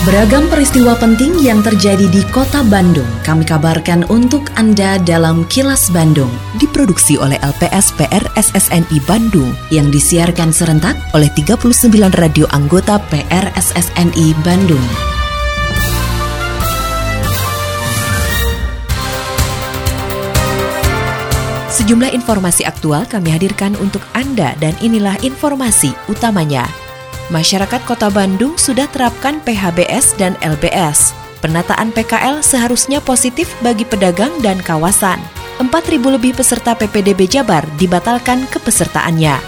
Beragam peristiwa penting yang terjadi di kota Bandung kami kabarkan untuk Anda dalam Kilas Bandung. Diproduksi oleh LPS PR SSNI Bandung yang disiarkan serentak oleh 39 radio anggota PR SSNI Bandung. Sejumlah informasi aktual kami hadirkan untuk Anda dan inilah informasi utamanya. Masyarakat Kota Bandung sudah terapkan PHBS dan LBS. Penataan PKL seharusnya positif bagi pedagang dan kawasan. 4.000 lebih peserta PPDB Jabar dibatalkan kepesertaannya.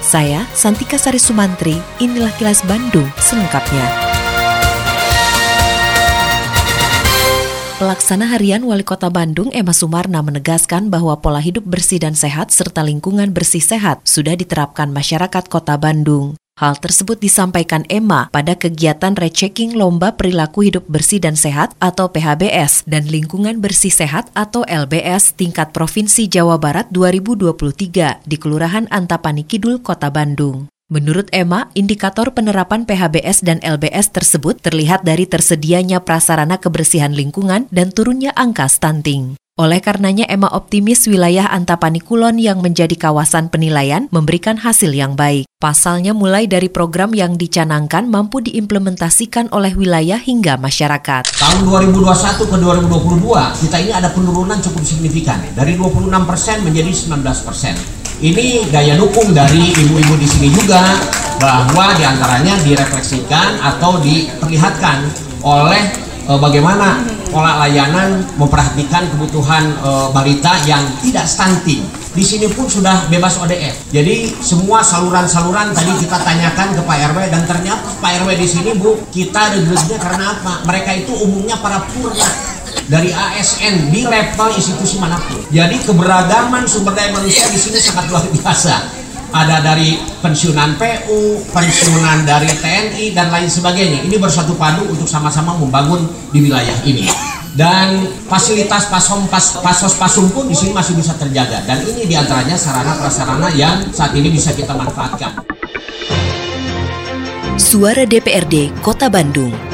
Saya, Santika Sari Sumantri, inilah kilas Bandung selengkapnya. Pelaksana harian Wali Kota Bandung Emma Sumarna menegaskan bahwa pola hidup bersih dan sehat serta lingkungan bersih sehat sudah diterapkan masyarakat Kota Bandung. Hal tersebut disampaikan Emma pada kegiatan rechecking Lomba Perilaku Hidup Bersih dan Sehat atau PHBS dan Lingkungan Bersih Sehat atau LBS tingkat Provinsi Jawa Barat 2023 di Kelurahan Antapani Kidul, Kota Bandung. Menurut Emma, indikator penerapan PHBS dan LBS tersebut terlihat dari tersedianya prasarana kebersihan lingkungan dan turunnya angka stunting. Oleh karenanya Emma optimis wilayah Antapani Kulon yang menjadi kawasan penilaian memberikan hasil yang baik. Pasalnya mulai dari program yang dicanangkan mampu diimplementasikan oleh wilayah hingga masyarakat. Tahun 2021 ke 2022 kita ini ada penurunan cukup signifikan dari 26% menjadi 19%. Ini gaya dukung dari ibu-ibu di sini juga bahwa di antaranya direfleksikan atau diperlihatkan oleh e, bagaimana pola layanan memperhatikan kebutuhan e, balita yang tidak stunting. Di sini pun sudah bebas ODF. Jadi semua saluran-saluran tadi kita tanyakan ke Pak RW dan ternyata Pak RW di sini Bu, kita regresinya karena apa? Mereka itu umumnya para purna dari ASN di level institusi mana pun. Jadi keberagaman sumber daya manusia di sini sangat luar biasa ada dari pensiunan PU, pensiunan dari TNI dan lain sebagainya. Ini bersatu padu untuk sama-sama membangun di wilayah ini. Dan fasilitas pasom pas, pasos pasum pun di sini masih bisa terjaga. Dan ini di antaranya sarana prasarana yang saat ini bisa kita manfaatkan. Suara DPRD Kota Bandung.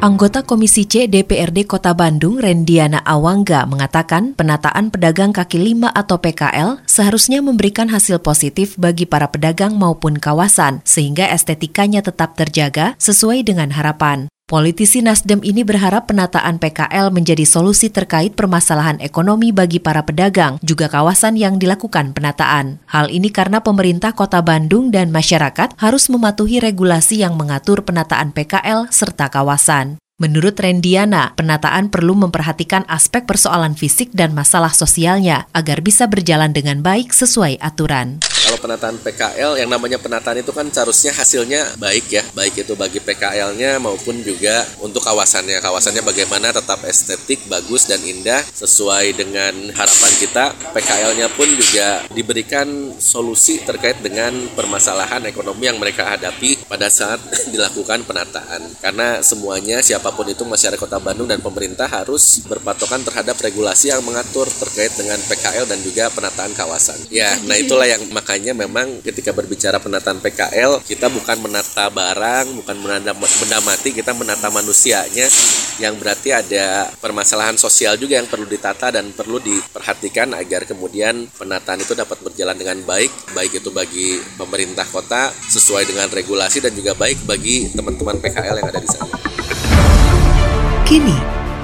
Anggota Komisi C DPRD Kota Bandung, Rendiana Awangga, mengatakan penataan pedagang kaki lima atau PKL seharusnya memberikan hasil positif bagi para pedagang maupun kawasan, sehingga estetikanya tetap terjaga sesuai dengan harapan. Politisi Nasdem ini berharap penataan PKL menjadi solusi terkait permasalahan ekonomi bagi para pedagang, juga kawasan yang dilakukan penataan. Hal ini karena pemerintah kota Bandung dan masyarakat harus mematuhi regulasi yang mengatur penataan PKL serta kawasan. Menurut Rendiana, penataan perlu memperhatikan aspek persoalan fisik dan masalah sosialnya agar bisa berjalan dengan baik sesuai aturan kalau penataan PKL yang namanya penataan itu kan seharusnya hasilnya baik ya. Baik itu bagi PKL-nya maupun juga untuk kawasannya. Kawasannya bagaimana tetap estetik bagus dan indah. Sesuai dengan harapan kita PKL-nya pun juga diberikan solusi terkait dengan permasalahan ekonomi yang mereka hadapi pada saat dilakukan penataan. Karena semuanya siapa pun itu masyarakat kota Bandung dan pemerintah harus berpatokan terhadap regulasi yang mengatur terkait dengan PKL dan juga penataan kawasan. Ya nah itulah yang makanya makanya memang ketika berbicara penataan PKL kita bukan menata barang bukan menata benda mati kita menata manusianya yang berarti ada permasalahan sosial juga yang perlu ditata dan perlu diperhatikan agar kemudian penataan itu dapat berjalan dengan baik baik itu bagi pemerintah kota sesuai dengan regulasi dan juga baik bagi teman-teman PKL yang ada di sana. Kini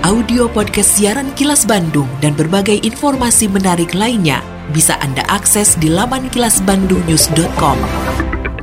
audio podcast siaran Kilas Bandung dan berbagai informasi menarik lainnya bisa Anda akses di laman kilasbandungnews.com.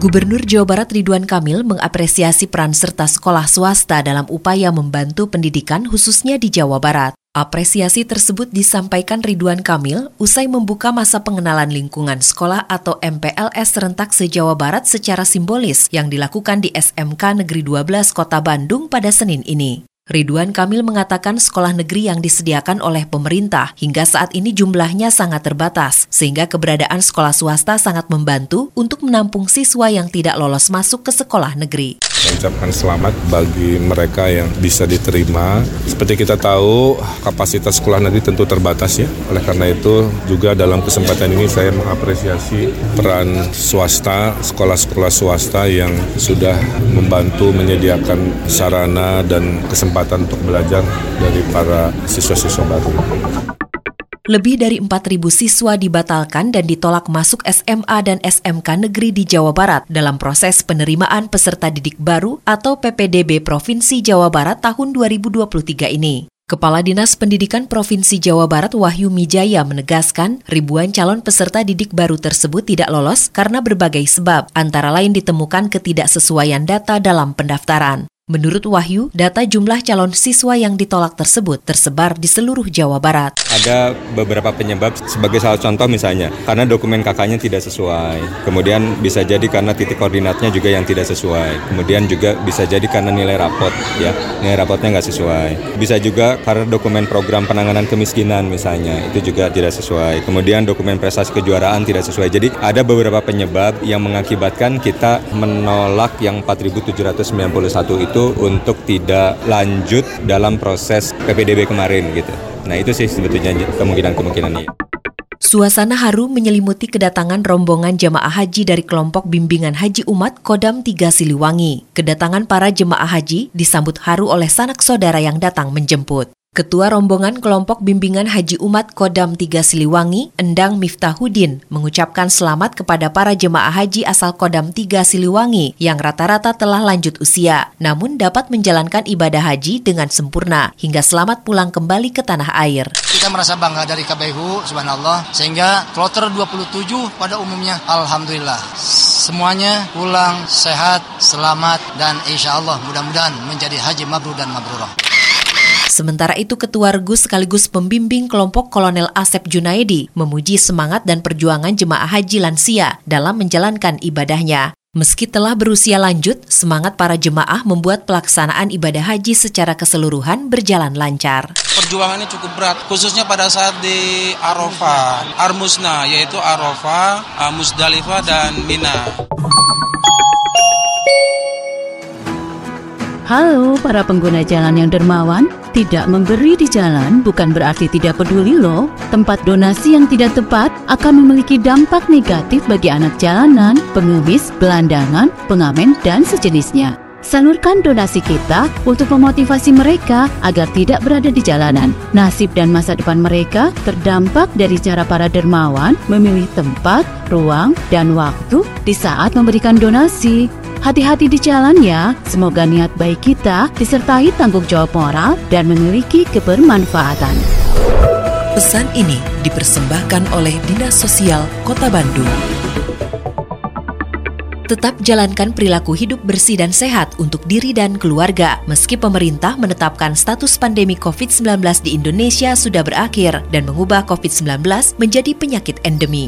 Gubernur Jawa Barat Ridwan Kamil mengapresiasi peran serta sekolah swasta dalam upaya membantu pendidikan khususnya di Jawa Barat. Apresiasi tersebut disampaikan Ridwan Kamil usai membuka masa pengenalan lingkungan sekolah atau MPLS serentak se-Jawa Barat secara simbolis yang dilakukan di SMK Negeri 12 Kota Bandung pada Senin ini. Ridwan Kamil mengatakan sekolah negeri yang disediakan oleh pemerintah hingga saat ini jumlahnya sangat terbatas, sehingga keberadaan sekolah swasta sangat membantu untuk menampung siswa yang tidak lolos masuk ke sekolah negeri. Mengucapkan selamat bagi mereka yang bisa diterima. Seperti kita tahu, kapasitas sekolah negeri tentu terbatas ya. Oleh karena itu, juga dalam kesempatan ini saya mengapresiasi peran swasta, sekolah-sekolah swasta yang sudah membantu menyediakan sarana dan kesempatan kesempatan untuk belajar dari para siswa-siswa baru. Lebih dari 4.000 siswa dibatalkan dan ditolak masuk SMA dan SMK negeri di Jawa Barat dalam proses penerimaan peserta didik baru atau PPDB Provinsi Jawa Barat tahun 2023 ini. Kepala Dinas Pendidikan Provinsi Jawa Barat Wahyu Mijaya menegaskan ribuan calon peserta didik baru tersebut tidak lolos karena berbagai sebab, antara lain ditemukan ketidaksesuaian data dalam pendaftaran. Menurut Wahyu, data jumlah calon siswa yang ditolak tersebut tersebar di seluruh Jawa Barat. Ada beberapa penyebab, sebagai salah contoh misalnya, karena dokumen kakaknya tidak sesuai. Kemudian bisa jadi karena titik koordinatnya juga yang tidak sesuai. Kemudian juga bisa jadi karena nilai rapot, ya, nilai rapotnya nggak sesuai. Bisa juga karena dokumen program penanganan kemiskinan misalnya, itu juga tidak sesuai. Kemudian dokumen prestasi kejuaraan tidak sesuai. Jadi ada beberapa penyebab yang mengakibatkan kita menolak yang 4.791 itu untuk tidak lanjut dalam proses PPDB kemarin gitu. Nah itu sih sebetulnya kemungkinan-kemungkinannya. Suasana haru menyelimuti kedatangan rombongan jemaah haji dari kelompok bimbingan haji umat Kodam Tiga Siliwangi. Kedatangan para jemaah haji disambut haru oleh sanak saudara yang datang menjemput. Ketua rombongan kelompok bimbingan Haji Umat Kodam Tiga Siliwangi, Endang Miftahudin, mengucapkan selamat kepada para jemaah haji asal Kodam Tiga Siliwangi yang rata-rata telah lanjut usia, namun dapat menjalankan ibadah haji dengan sempurna hingga selamat pulang kembali ke tanah air. Kita merasa bangga dari KBU, subhanallah, sehingga kloter 27 pada umumnya, Alhamdulillah. Semuanya pulang sehat, selamat, dan insya Allah mudah-mudahan menjadi haji mabrur dan mabrurah. Sementara itu Ketua Regu sekaligus pembimbing kelompok Kolonel Asep Junaidi memuji semangat dan perjuangan jemaah haji lansia dalam menjalankan ibadahnya. Meski telah berusia lanjut, semangat para jemaah membuat pelaksanaan ibadah haji secara keseluruhan berjalan lancar. Perjuangannya cukup berat, khususnya pada saat di Arafah, Armusna, yaitu Arafah, Musdalifah, dan Mina. Halo para pengguna jalan yang dermawan, tidak memberi di jalan bukan berarti tidak peduli loh. Tempat donasi yang tidak tepat akan memiliki dampak negatif bagi anak jalanan, pengemis, gelandangan, pengamen, dan sejenisnya. Salurkan donasi kita untuk memotivasi mereka agar tidak berada di jalanan. Nasib dan masa depan mereka terdampak dari cara para dermawan memilih tempat, ruang, dan waktu di saat memberikan donasi. Hati-hati di jalan ya, semoga niat baik kita disertai tanggung jawab moral dan memiliki kebermanfaatan. Pesan ini dipersembahkan oleh Dinas Sosial Kota Bandung. Tetap jalankan perilaku hidup bersih dan sehat untuk diri dan keluarga. Meski pemerintah menetapkan status pandemi COVID-19 di Indonesia sudah berakhir dan mengubah COVID-19 menjadi penyakit endemi.